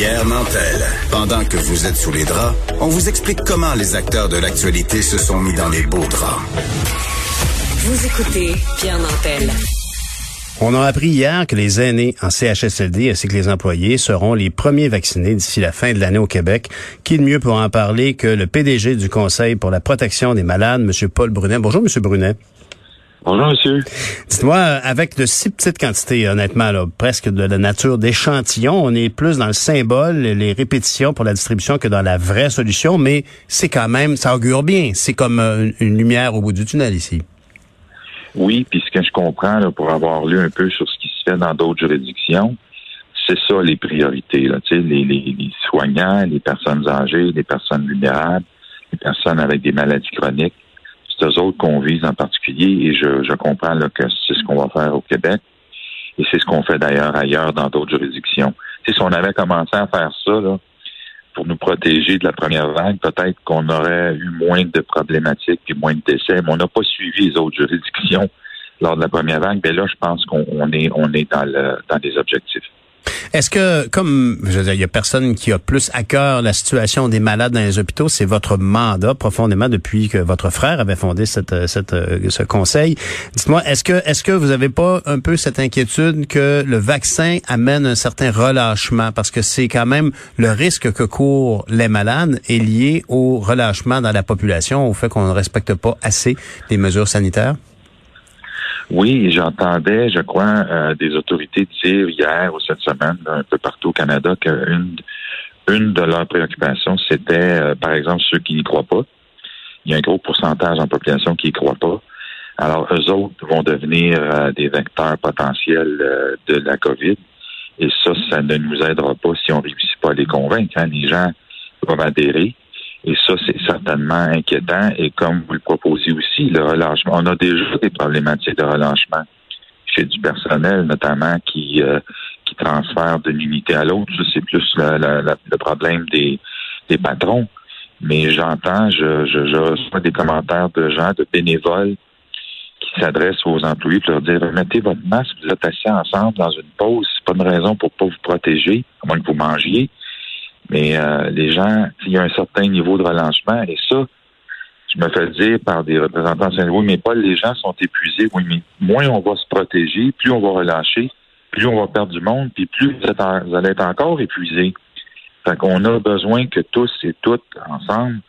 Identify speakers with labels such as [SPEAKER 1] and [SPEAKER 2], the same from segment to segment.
[SPEAKER 1] Pierre Nantel. Pendant que vous êtes sous les draps, on vous explique comment les acteurs de l'actualité se sont mis dans les beaux draps.
[SPEAKER 2] Vous écoutez Pierre Nantel.
[SPEAKER 3] On a appris hier que les aînés en CHSLD ainsi que les employés seront les premiers vaccinés d'ici la fin de l'année au Québec. Qui de mieux pour en parler que le PDG du Conseil pour la protection des malades, M. Paul Brunet? Bonjour, M. Brunet.
[SPEAKER 4] Bonjour, monsieur.
[SPEAKER 3] Dites-moi, avec de si petites quantités, honnêtement, là, presque de la nature d'échantillons, on est plus dans le symbole, les répétitions pour la distribution que dans la vraie solution, mais c'est quand même, ça augure bien. C'est comme euh, une lumière au bout du tunnel ici.
[SPEAKER 4] Oui, puis ce que je comprends, là, pour avoir lu un peu sur ce qui se fait dans d'autres juridictions, c'est ça les priorités. Là, les, les, les soignants, les personnes âgées, les personnes vulnérables, les personnes avec des maladies chroniques c'est autres qu'on vise en particulier et je, je comprends là, que c'est ce qu'on va faire au Québec et c'est ce qu'on fait d'ailleurs ailleurs dans d'autres juridictions. si on avait commencé à faire ça là, pour nous protéger de la première vague, peut-être qu'on aurait eu moins de problématiques et moins de décès, mais on n'a pas suivi les autres juridictions lors de la première vague. Mais là, je pense qu'on est on est dans le dans des objectifs.
[SPEAKER 3] Est-ce que, comme je veux dire, il y a personne qui a plus à cœur la situation des malades dans les hôpitaux, c'est votre mandat profondément depuis que votre frère avait fondé cette, cette, ce conseil. Dites-moi, est-ce que, est-ce que vous n'avez pas un peu cette inquiétude que le vaccin amène un certain relâchement? Parce que c'est quand même le risque que courent les malades est lié au relâchement dans la population, au fait qu'on ne respecte pas assez les mesures sanitaires?
[SPEAKER 4] Oui, j'entendais, je crois, euh, des autorités dire hier ou cette semaine, un peu partout au Canada, qu'une une de leurs préoccupations, c'était, euh, par exemple, ceux qui n'y croient pas. Il y a un gros pourcentage en population qui n'y croit pas. Alors, eux autres vont devenir euh, des vecteurs potentiels de la COVID. Et ça, ça ne nous aidera pas si on ne réussit pas à les convaincre. Hein. Les gens vont adhérer. Et ça, c'est certainement inquiétant. Et comme vous le proposez aussi, le relâchement, on a déjà des problématiques de relâchement chez du personnel, notamment qui euh, qui transfère d'une unité à l'autre. C'est plus le problème des, des patrons. Mais j'entends, je, je, je, reçois des commentaires de gens, de bénévoles qui s'adressent aux employés pour leur dire mettez votre masque, vous êtes assis ensemble dans une pause, c'est pas une raison pour pas vous protéger, à moins que vous mangiez. Mais euh, les gens, il y a un certain niveau de relâchement, et ça, je me fais dire par des représentants de Saint-Louis, mais pas les gens sont épuisés. Oui, mais moins on va se protéger, plus on va relâcher, plus on va perdre du monde, puis plus vous, allez être encore épuisés. Fait qu'on a besoin que tous et toutes, ensemble,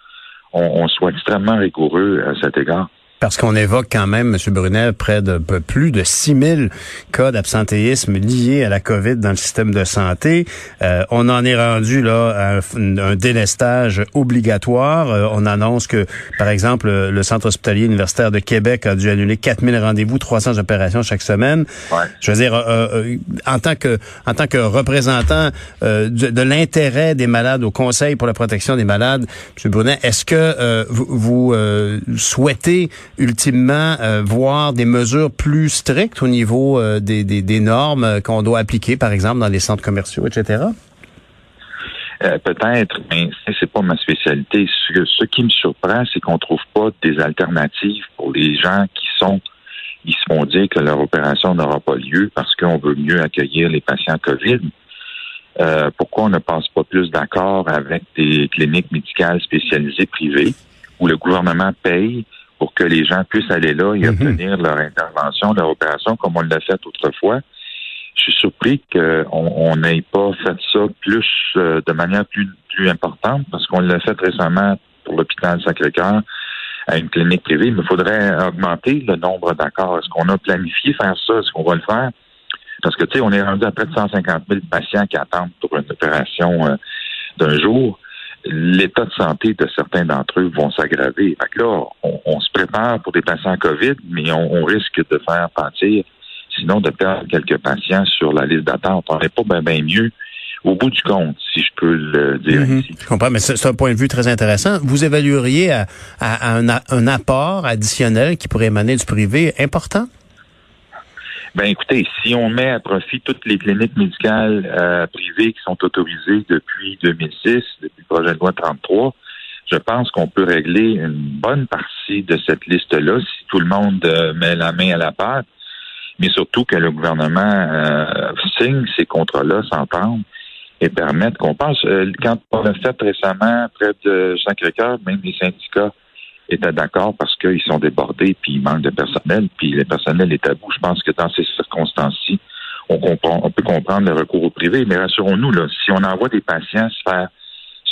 [SPEAKER 4] on soit extrêmement rigoureux à cet égard.
[SPEAKER 3] Parce qu'on évoque quand même, M. Brunet, près de plus de 6000 cas d'absentéisme liés à la COVID dans le système de santé. Euh, on en est rendu là à un, délestage obligatoire. Euh, on annonce que, par exemple, le Centre hospitalier universitaire de Québec a dû annuler 4000 rendez-vous, 300 opérations chaque semaine.
[SPEAKER 4] Ouais.
[SPEAKER 3] Je veux dire, euh, en tant que en tant que représentant de, de l'intérêt des malades au Conseil pour la protection des malades, M. Brunet, est-ce que vous, vous souhaitez ultimement euh, voir des mesures plus strictes au niveau euh, des, normes euh, qu'on doit appliquer, par exemple, dans les centres commerciaux, etc.?
[SPEAKER 4] Peut-être, mais c'est pas ma spécialité. Ce, ce qui me surprend, c'est qu'on trouve pas des alternatives pour les gens qui sont, ils se font dire que leur opération n'aura pas lieu parce qu'on veut mieux accueillir les patients COVID. Pourquoi on ne passe pas plus d'accord avec des cliniques médicales spécialisées privées où le gouvernement paye pour que les gens puissent aller là et mhm. obtenir leur intervention, leur opération, comme on l'a fait autrefois. Je suis surpris qu'on n'ait pas fait ça plus euh, de manière plus, plus importante parce qu'on l'a fait récemment pour l'hôpital Sacré-Cœur à une clinique privée, mais il faudrait augmenter le nombre d'accords. Est-ce qu'on a planifié faire ça? Est-ce qu'on va le faire? Parce que, tu sais, on est rendu à près de 150 000 patients qui attendent pour une opération euh, d'un jour l'état de santé de certains d'entre eux vont s'aggraver. Fait que là, on, se prépare pour des patients COVID, mais on, risque de faire partir, sinon de perdre quelques patients sur la liste d'attente. On n'est pas bien mieux au bout du compte, si je peux le dire
[SPEAKER 3] mhm.
[SPEAKER 4] ici.
[SPEAKER 3] Je comprends, mais c'est un point de vue très intéressant. Vous évalueriez à, un, un, apport additionnel qui pourrait émaner du privé important?
[SPEAKER 4] Ben écoutez, si on met à profit toutes les cliniques médicales euh, privées qui sont autorisées depuis 2006, depuis le projet de loi 33, je pense qu'on peut régler une bonne partie de cette liste-là si tout le monde euh, met la main à la pâte, mais surtout que le gouvernement euh, signe ces contrats-là, s'entende, et permettre qu'on passe. Euh, quand on a fait récemment près de Sacré-Cœur, même les syndicats étaient d'accord parce qu'ils sont débordés puis ils manquent de personnel, puis le personnel est à bout. Je pense que dans ces circonstances-ci, on, comprend, on peut comprendre le recours au privé, mais rassurons-nous, là, si on envoie des patients se faire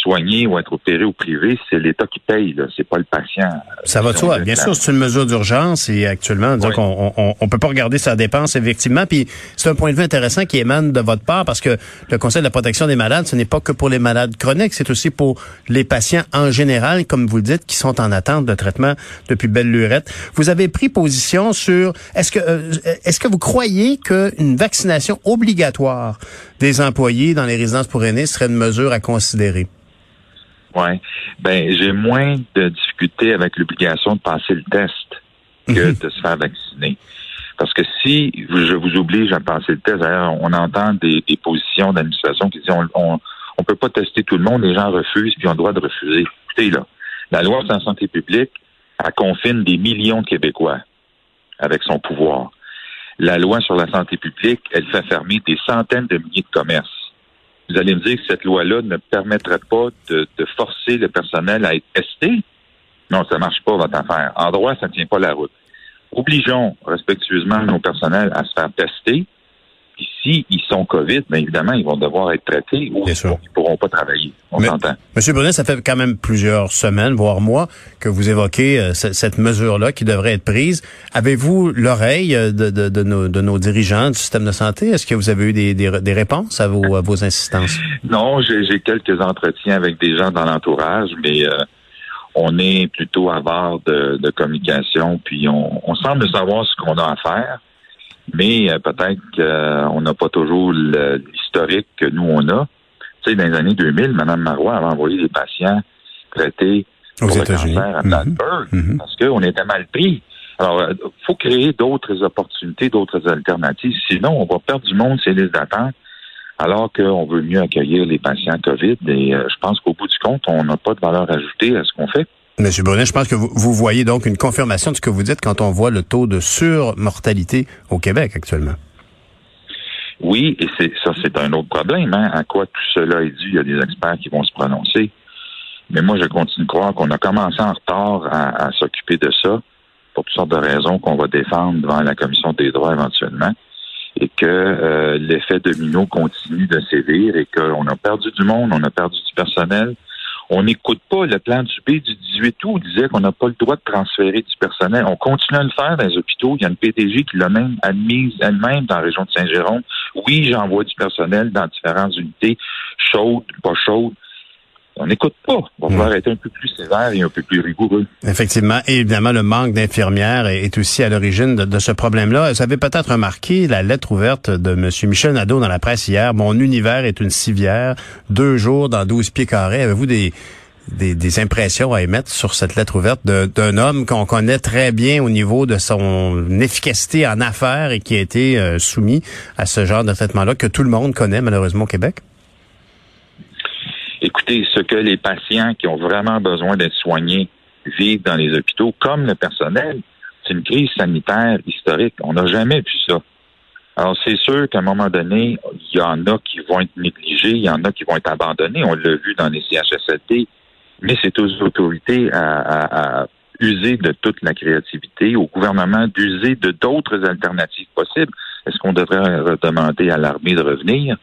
[SPEAKER 4] soigner ou être opéré au privé, c'est l'État qui paye, là, c'est pas le patient.
[SPEAKER 3] Ça va de soi. Bien sûr, c'est une mesure d'urgence et actuellement, donc on, on, on, peut pas regarder sa dépense effectivement. Puis c'est un point de vue intéressant qui émane de votre part parce que le Conseil de la protection des malades, ce n'est pas que pour les malades chroniques, c'est aussi pour les patients en général, comme vous le dites, qui sont en attente de traitement depuis belle lurette. Vous avez pris position sur est-ce que euh, est-ce que vous croyez qu'une vaccination obligatoire des employés dans les résidences pour aînés serait une mesure à considérer?
[SPEAKER 4] Oui. Ben, j'ai moins de difficultés avec l'obligation de passer le test que mhm. de se faire vacciner. Parce que si je vous oblige à passer le test, on entend des, positions d'administration qui disent on, on, peut pas tester tout le monde, les gens refusent, puis on doit de refuser. Écoutez, là, la loi sur la santé publique, elle confine des millions de Québécois avec son pouvoir. La loi sur la santé publique, elle fait fermer des centaines de milliers de commerces. Vous allez me dire que cette loi-là ne permettrait pas de, forcer le personnel à être testé? Non, ça marche pas, votre affaire. En droit, ça ne tient pas la route. Obligeons respectueusement nos personnels à se faire tester si ils sont COVID, bien évidemment, ils vont devoir être traités ou ils ne pourront pas travailler. On s'entend.
[SPEAKER 3] Monsieur Brunet, ça fait quand même plusieurs semaines, voire mois, que vous évoquez euh, cette mesure-là qui devrait être prise. Avez-vous l'oreille euh, de, de, de, nos, de, nos, dirigeants du système de santé? Est-ce que vous avez eu des, des, réponses à vos, à vos insistances?
[SPEAKER 4] Non, j'ai quelques entretiens avec des gens dans l'entourage, mais euh, on est plutôt à bord de, de communication, puis on, on semble savoir ce qu'on a à faire mais euh, peut-être qu'on n'a pas toujours l'historique que nous, on a. Tu sais, dans les années 2000, Mme Marois avait envoyé des patients traités pour le cancer à Plattsburgh mm-hmm. mm-hmm. parce qu'on était mal pris. Alors, il euh, faut créer d'autres opportunités, d'autres alternatives. Sinon, on va perdre du monde ces listes d'attente alors qu'on veut mieux accueillir les patients COVID. Et euh, je pense qu'au bout du compte, on n'a pas de valeur ajoutée à ce qu'on fait.
[SPEAKER 3] Monsieur Brunet, je pense que vous, voyez donc une confirmation de ce que vous dites quand on voit le taux de surmortalité au Québec actuellement.
[SPEAKER 4] Oui, et c'est ça, c'est un autre problème. Hein. À quoi tout cela est dû, il y a des experts qui vont se prononcer. Mais moi, je continue de croire qu'on a commencé en retard à, s'occuper de ça pour toutes sortes de raisons qu'on va défendre devant la Commission des droits éventuellement et que euh, l'effet domino continue de sévir et qu'on a perdu du monde, on a perdu du personnel, on n'écoute pas le plan du B du 18 août. On disait qu'on n'a pas le droit de transférer du personnel. On continue à le faire dans les hôpitaux. Il y a une PDG qui l'a même admise elle-même dans la région de Saint-Jérôme. Oui, j'envoie du personnel dans différentes unités, chaudes, pas chaudes on n'écoute pas. On va falloir être un peu plus sévère et un peu plus rigoureux.
[SPEAKER 3] Effectivement. Et évidemment, le manque d'infirmières est aussi à l'origine de, ce problème-là. Vous avez peut-être remarqué la lettre ouverte de M. Michel Nadeau dans la presse hier. Mon univers est une civière. Deux jours dans 12 pieds carrés. Avez-vous des, des, impressions à émettre sur cette lettre ouverte d'un homme qu'on connaît très bien au niveau de son efficacité en affaires et qui a été euh, soumis à ce genre de traitement-là que tout le monde connaît malheureusement au Québec?
[SPEAKER 4] Écoutez, ce que les patients qui ont vraiment besoin d'être soignés vivent dans les hôpitaux, comme le personnel, c'est une crise sanitaire historique. On n'a jamais vu ça. Alors, c'est sûr qu'à un moment donné, il y en a qui vont être négligés, il y en a qui vont être abandonnés. On l'a vu dans les CHSLD, mais c'est aux autorités à, user de toute la créativité, au gouvernement d'user de d'autres alternatives possibles. Est-ce qu'on devrait demander à l'armée de revenir?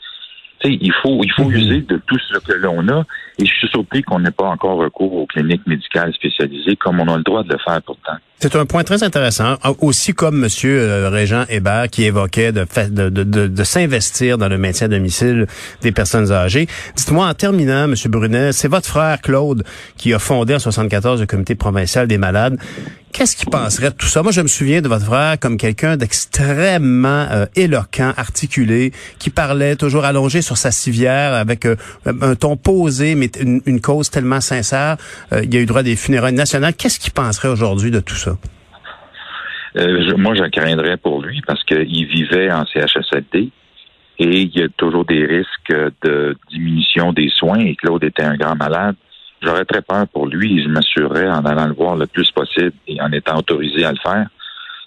[SPEAKER 4] Il faut, il faut mhm. user de tout ce que l'on a. Et je suis surpris qu'on n'ait pas encore recours aux cliniques médicales spécialisées comme on a le droit de le faire pourtant.
[SPEAKER 3] C'est un point très intéressant. Ah, aussi comme M. Euh, Régent Hébert qui évoquait de, de, de, de s'investir dans le maintien à domicile des personnes âgées. Dites-moi en terminant, M. Brunet, c'est votre frère Claude qui a fondé en 74 le comité provincial des malades. Qu'est-ce qu'il penserait de tout ça? Moi, je me souviens de votre frère comme quelqu'un d'extrêmement euh, éloquent, articulé, qui parlait toujours allongé sur sa civière avec euh, un ton posé, mais une, cause tellement sincère. Euh, il y a eu droit des funérailles nationales. Qu'est-ce qu'il penserait aujourd'hui de tout ça?
[SPEAKER 4] moi, je craindrais pour lui parce qu'il vivait en CHSLD et il y a toujours des risques de diminution des soins et Claude était un grand malade J'aurais très peur pour lui et je m'assurerais en allant le voir le plus possible et en étant autorisé à le faire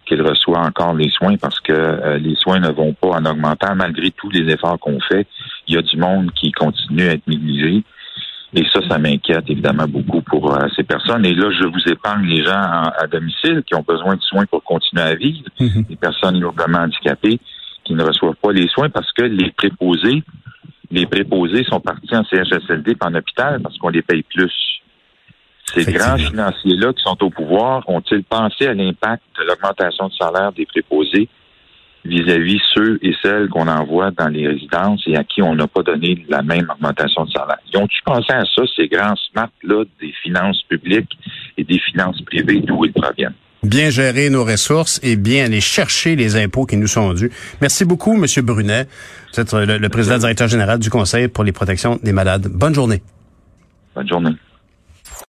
[SPEAKER 4] qu'il reçoit encore les soins parce que euh, les soins ne vont pas en augmentant malgré tous les efforts qu'on fait. il y a du monde qui continue à être négligé. Et ça, ça m'inquiète évidemment beaucoup pour euh, ces personnes. Et là, je vous épargne les gens à, domicile qui ont besoin de soins pour continuer à vivre, mhm. les personnes lourdement handicapées qui ne reçoivent pas les soins parce que les préposés, les préposés sont partis en CHSLD par en hôpital parce qu'on les paye plus. Ces grands financiers-là qui sont au pouvoir ont-ils pensé à l'impact de l'augmentation de salaire des préposés vis-à-vis ceux et celles qu'on envoie dans les résidences et à qui on n'a pas donné la même augmentation de salaire? Ils ont-tu pensé à ça, ces grands smarts-là des finances publiques et des finances privées, d'où ils proviennent?
[SPEAKER 3] Bien gérer nos ressources et bien aller chercher les impôts qui nous sont dus. Merci beaucoup, M. Brunet. Vous êtes le, le président directeur général du Conseil pour les protections des malades. Bonne journée.
[SPEAKER 4] Bonne journée.